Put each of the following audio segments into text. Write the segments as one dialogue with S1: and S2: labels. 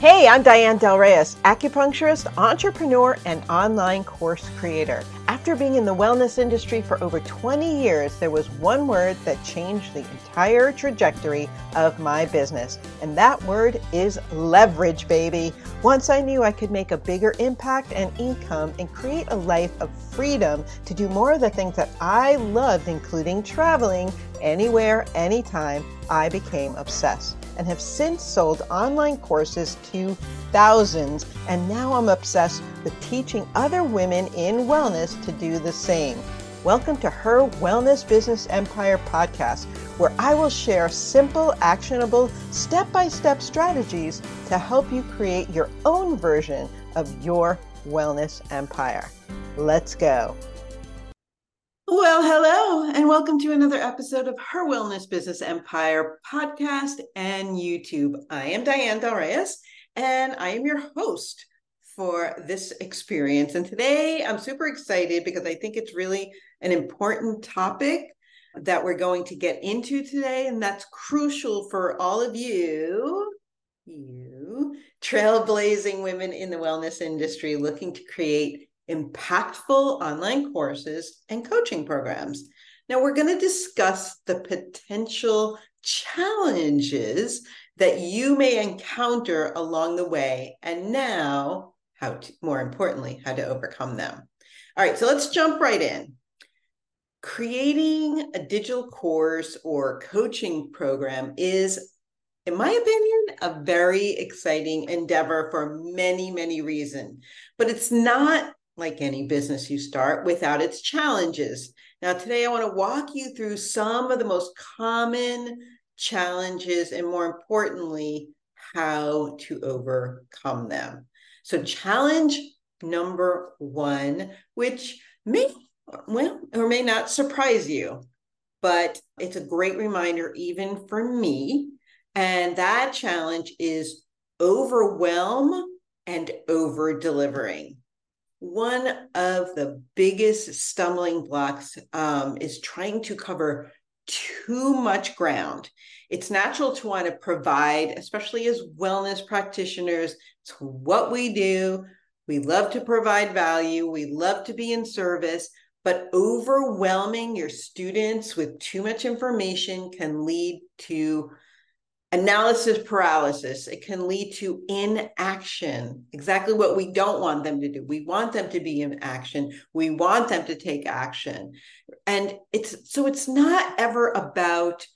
S1: Hey, I'm Diane Del Reyes, acupuncturist, entrepreneur, and online course creator. After being in the wellness industry for over 20 years, there was one word that changed the entire trajectory of my business, and that word is leverage, baby. Once I knew I could make a bigger impact and income and create a life of freedom to do more of the things that I loved, including traveling anywhere, anytime, I became obsessed and have since sold online courses to thousands. And now I'm obsessed with teaching other women in wellness to do the same. Welcome to Her Wellness Business Empire podcast, where I will share simple, actionable, step by step strategies to help you create your own version of your wellness empire. Let's go. Well, hello, and welcome to another episode of Her Wellness Business Empire podcast and YouTube. I am Diane Del Reyes, and I am your host for this experience. And today I'm super excited because I think it's really an important topic that we're going to get into today, and that's crucial for all of you, you trailblazing women in the wellness industry looking to create impactful online courses and coaching programs. Now, we're going to discuss the potential challenges that you may encounter along the way, and now, how to, more importantly, how to overcome them. All right, so let's jump right in. Creating a digital course or coaching program is, in my opinion, a very exciting endeavor for many, many reasons. But it's not like any business you start, without its challenges. Now, today I want to walk you through some of the most common challenges and, more importantly, how to overcome them. So, challenge number one, which may, well, or may not surprise you, but it's a great reminder, even for me. And that challenge is overwhelm and over delivering one of the biggest stumbling blocks um, is trying to cover too much ground. It's natural to want to provide, especially as wellness practitioners, it's what we do. We love to provide value, we love to be in service, but overwhelming your students with too much information can lead to analysis paralysis. It can lead to inaction, exactly what we don't want them to do. We want them to be in action. We want them to take action. And it's so it's not ever about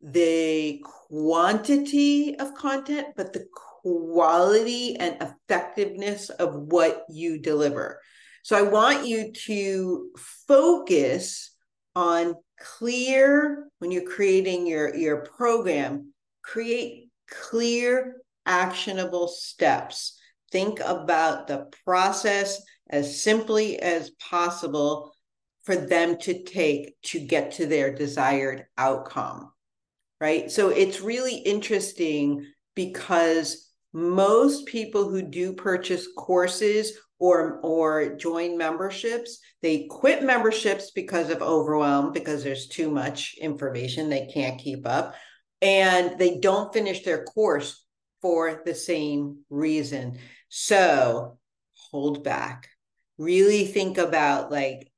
S1: the quantity of content, but the quality and effectiveness of what you deliver. So I want you to focus on clear when you're creating your your program create clear, actionable steps. Think about the process as simply as possible for them to take to get to their desired outcome. Right. So it's really interesting because most people who do purchase courses or or join memberships they quit memberships because of overwhelm because there's too much information they can't keep up and they don't finish their course for the same reason. So hold back. Really think about like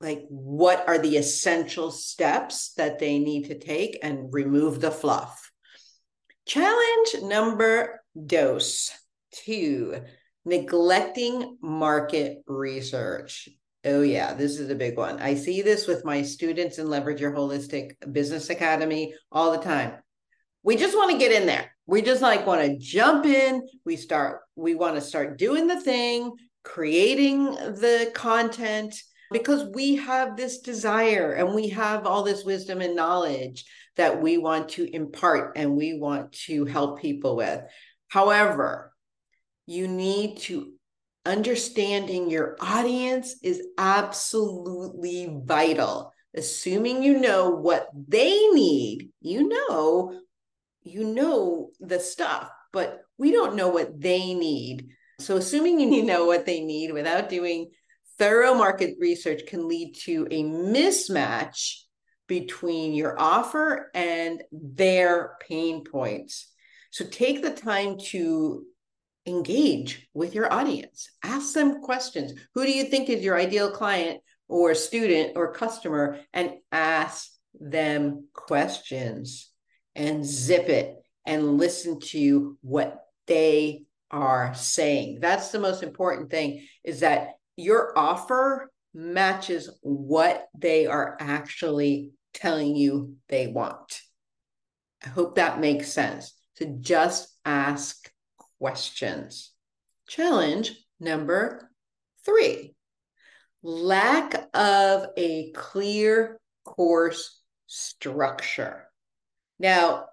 S1: like what are the essential steps that they need to take and remove the fluff. Challenge number dose 2 neglecting market research. Oh, yeah, this is a big one. I see this with my students in Leverage Your Holistic Business Academy all the time. We just want to get in there. We just like want to jump in. We start, we want to start doing the thing, creating the content because we have this desire and we have all this wisdom and knowledge that we want to impart and we want to help people with. However, you need to understanding your audience is absolutely vital. Assuming you know what they need, you know, you know the stuff, but we don't know what they need. So assuming you know what they need without doing thorough market research can lead to a mismatch between your offer and their pain points. So take the time to engage with your audience. Ask them questions. Who do you think is your ideal client or student or customer? And ask them questions and zip it and listen to what they are saying. That's the most important thing is that your offer matches what they are actually telling you they want. I hope that makes sense. To just ask questions. Challenge number three lack of a clear course structure. Now,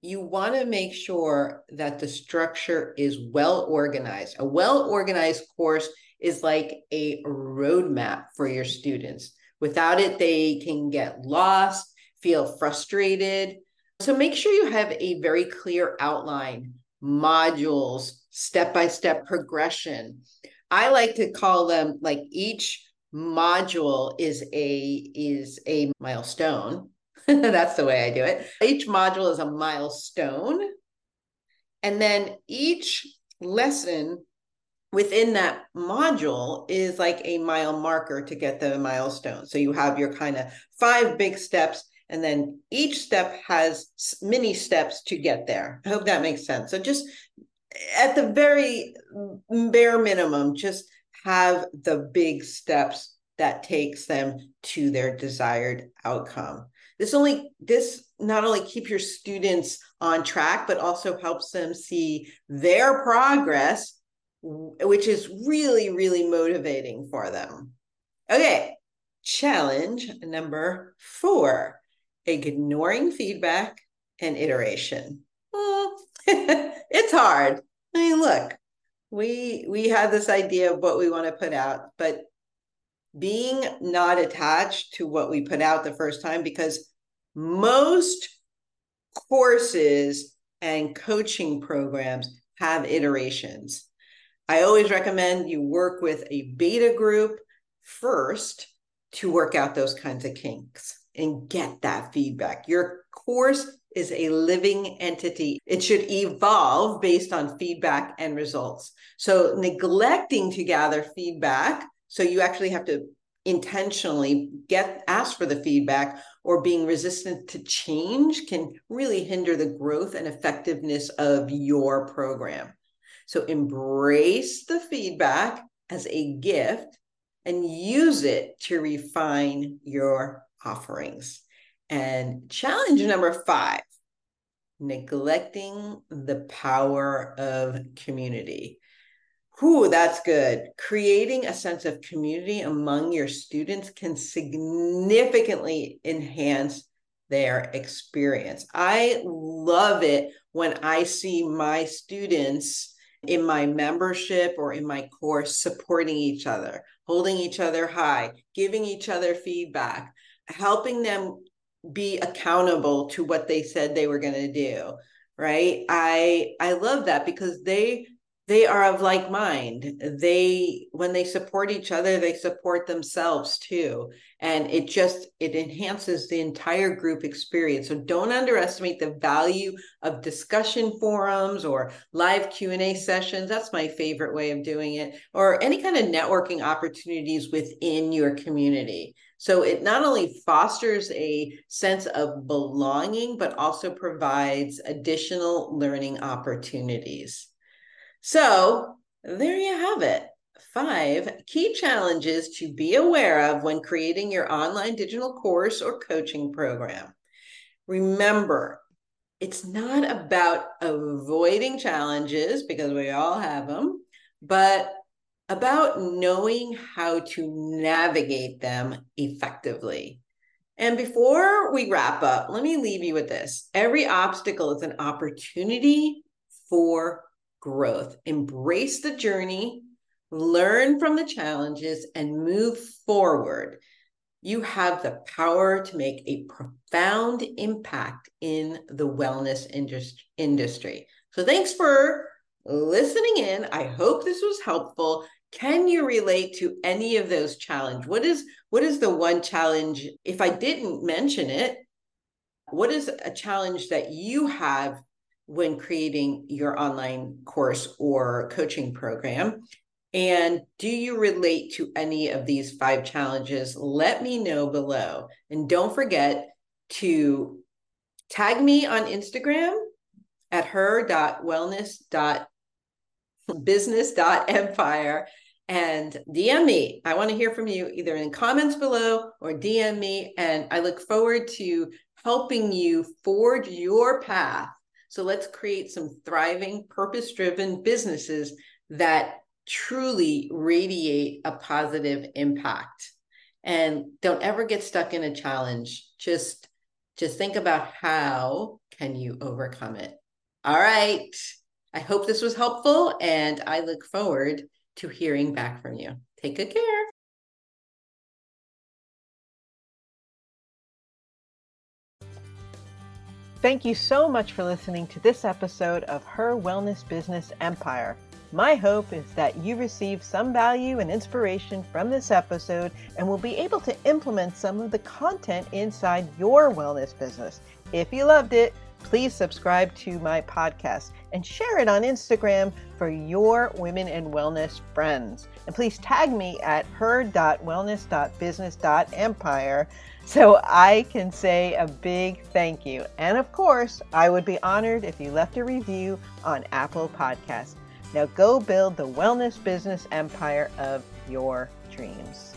S1: you want to make sure that the structure is well organized. A well organized course is like a roadmap for your students. Without it, they can get lost, feel frustrated. So make sure you have a very clear outline, modules, step by step progression. I like to call them like each module is a is a milestone That's the way I do it. Each module is a milestone. And then each lesson within that module is like a mile marker to get the milestone. So you have your kind of five big steps, and then each step has mini steps to get there. I hope that makes sense. So just at the very bare minimum, just have the big steps that takes them to their desired outcome this only this not only keep your students on track but also helps them see their progress which is really really motivating for them okay challenge number four ignoring feedback and iteration. Well, it's hard. I mean look we we have this idea of what we want to put out but being not attached to what we put out the first time because most courses and coaching programs have iterations. I always recommend you work with a beta group first to work out those kinds of kinks and get that feedback. Your course is a living entity. It should evolve based on feedback and results. So, neglecting to gather feedback so you actually have to intentionally get ask for the feedback or being resistant to change can really hinder the growth and effectiveness of your program. So embrace the feedback as a gift and use it to refine your offerings. And challenge number five neglecting the power of community. Whew, that's good. Creating a sense of community among your students can significantly enhance their experience. I love it when I see my students in my membership or in my course supporting each other, holding each other high, giving each other feedback, helping them be accountable to what they said they were going to do right? I i love that because they they are of like mind. They when they support each other they support themselves too. And it just it enhances the entire group experience. So don't underestimate the value of discussion forums or live q&a sessions. That's my favorite way of doing it. Or any kind of networking opportunities within your community so it not only fosters a sense of belonging but also provides additional learning opportunities so there you have it. Five key challenges to be aware of when creating your online digital course or coaching program. Remember, it's not about avoiding challenges because we all have them, but about knowing how to navigate them effectively. And before we wrap up, let me leave you with this every obstacle is an opportunity for growth. Embrace the journey, learn from the challenges, and move forward. You have the power to make a profound impact in the wellness industry. So, thanks for listening in. I hope this was helpful. Can you relate to any of those challenges? What is what is the one challenge? If I didn't mention it, what is a challenge that you have when creating your online course or coaching program? And do you relate to any of these five challenges? Let me know below. And don't forget to tag me on Instagram at her.wellness.business.empire and DM me. I want to hear from you either in comments below or DM me. And I look forward to helping you forge your path. So let's create some thriving, purpose driven businesses that truly radiate a positive impact. And don't ever get stuck in a challenge. Just just think about how can you overcome it. All right. I hope this was helpful and I look forward to hearing back from you. Take good care.
S2: Thank you so much for listening to this episode of Her Wellness Business Empire. My hope is that you receive some value and inspiration from this episode and will be able to implement some of the content inside your wellness business. If you loved it, please subscribe to my podcast and share it on Instagram for your women and wellness friends. And please tag me at her.wellness.business.empire so I can say a big thank you. And of course, I would be honored if you left a review on Apple Podcasts. Now go build the wellness business empire of your dreams.